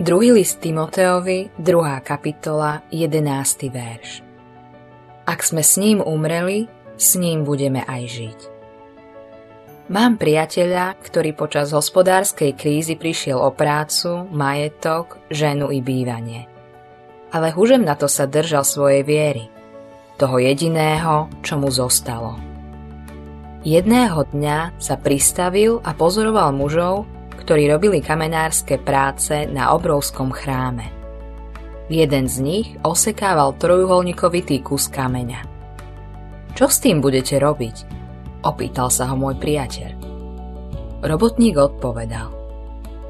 Druhý list Timoteovi, 2. kapitola, 11. verš. Ak sme s ním umreli, s ním budeme aj žiť. Mám priateľa, ktorý počas hospodárskej krízy prišiel o prácu, majetok, ženu i bývanie. Ale hužem na to sa držal svojej viery, toho jediného, čo mu zostalo. Jedného dňa sa pristavil a pozoroval mužov, ktorí robili kamenárske práce na obrovskom chráme. Jeden z nich osekával trojuholníkovitý kus kameňa. Čo s tým budete robiť? Opýtal sa ho môj priateľ. Robotník odpovedal.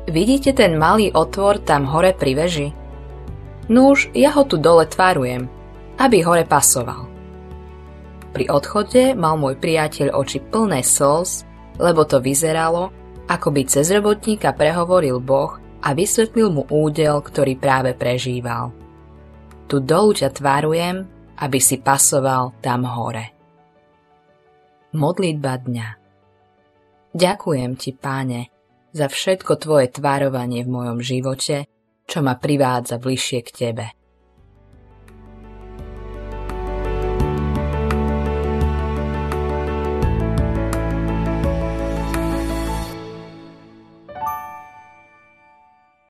Vidíte ten malý otvor tam hore pri veži? Nuž, ja ho tu dole tvarujem, aby hore pasoval. Pri odchode mal môj priateľ oči plné slz, lebo to vyzeralo, ako by cez robotníka prehovoril Boh a vysvetlil mu údel, ktorý práve prežíval. Tu dolu ťa tvárujem, aby si pasoval tam hore. Modlitba dňa Ďakujem ti, páne, za všetko tvoje tvárovanie v mojom živote, čo ma privádza bližšie k tebe.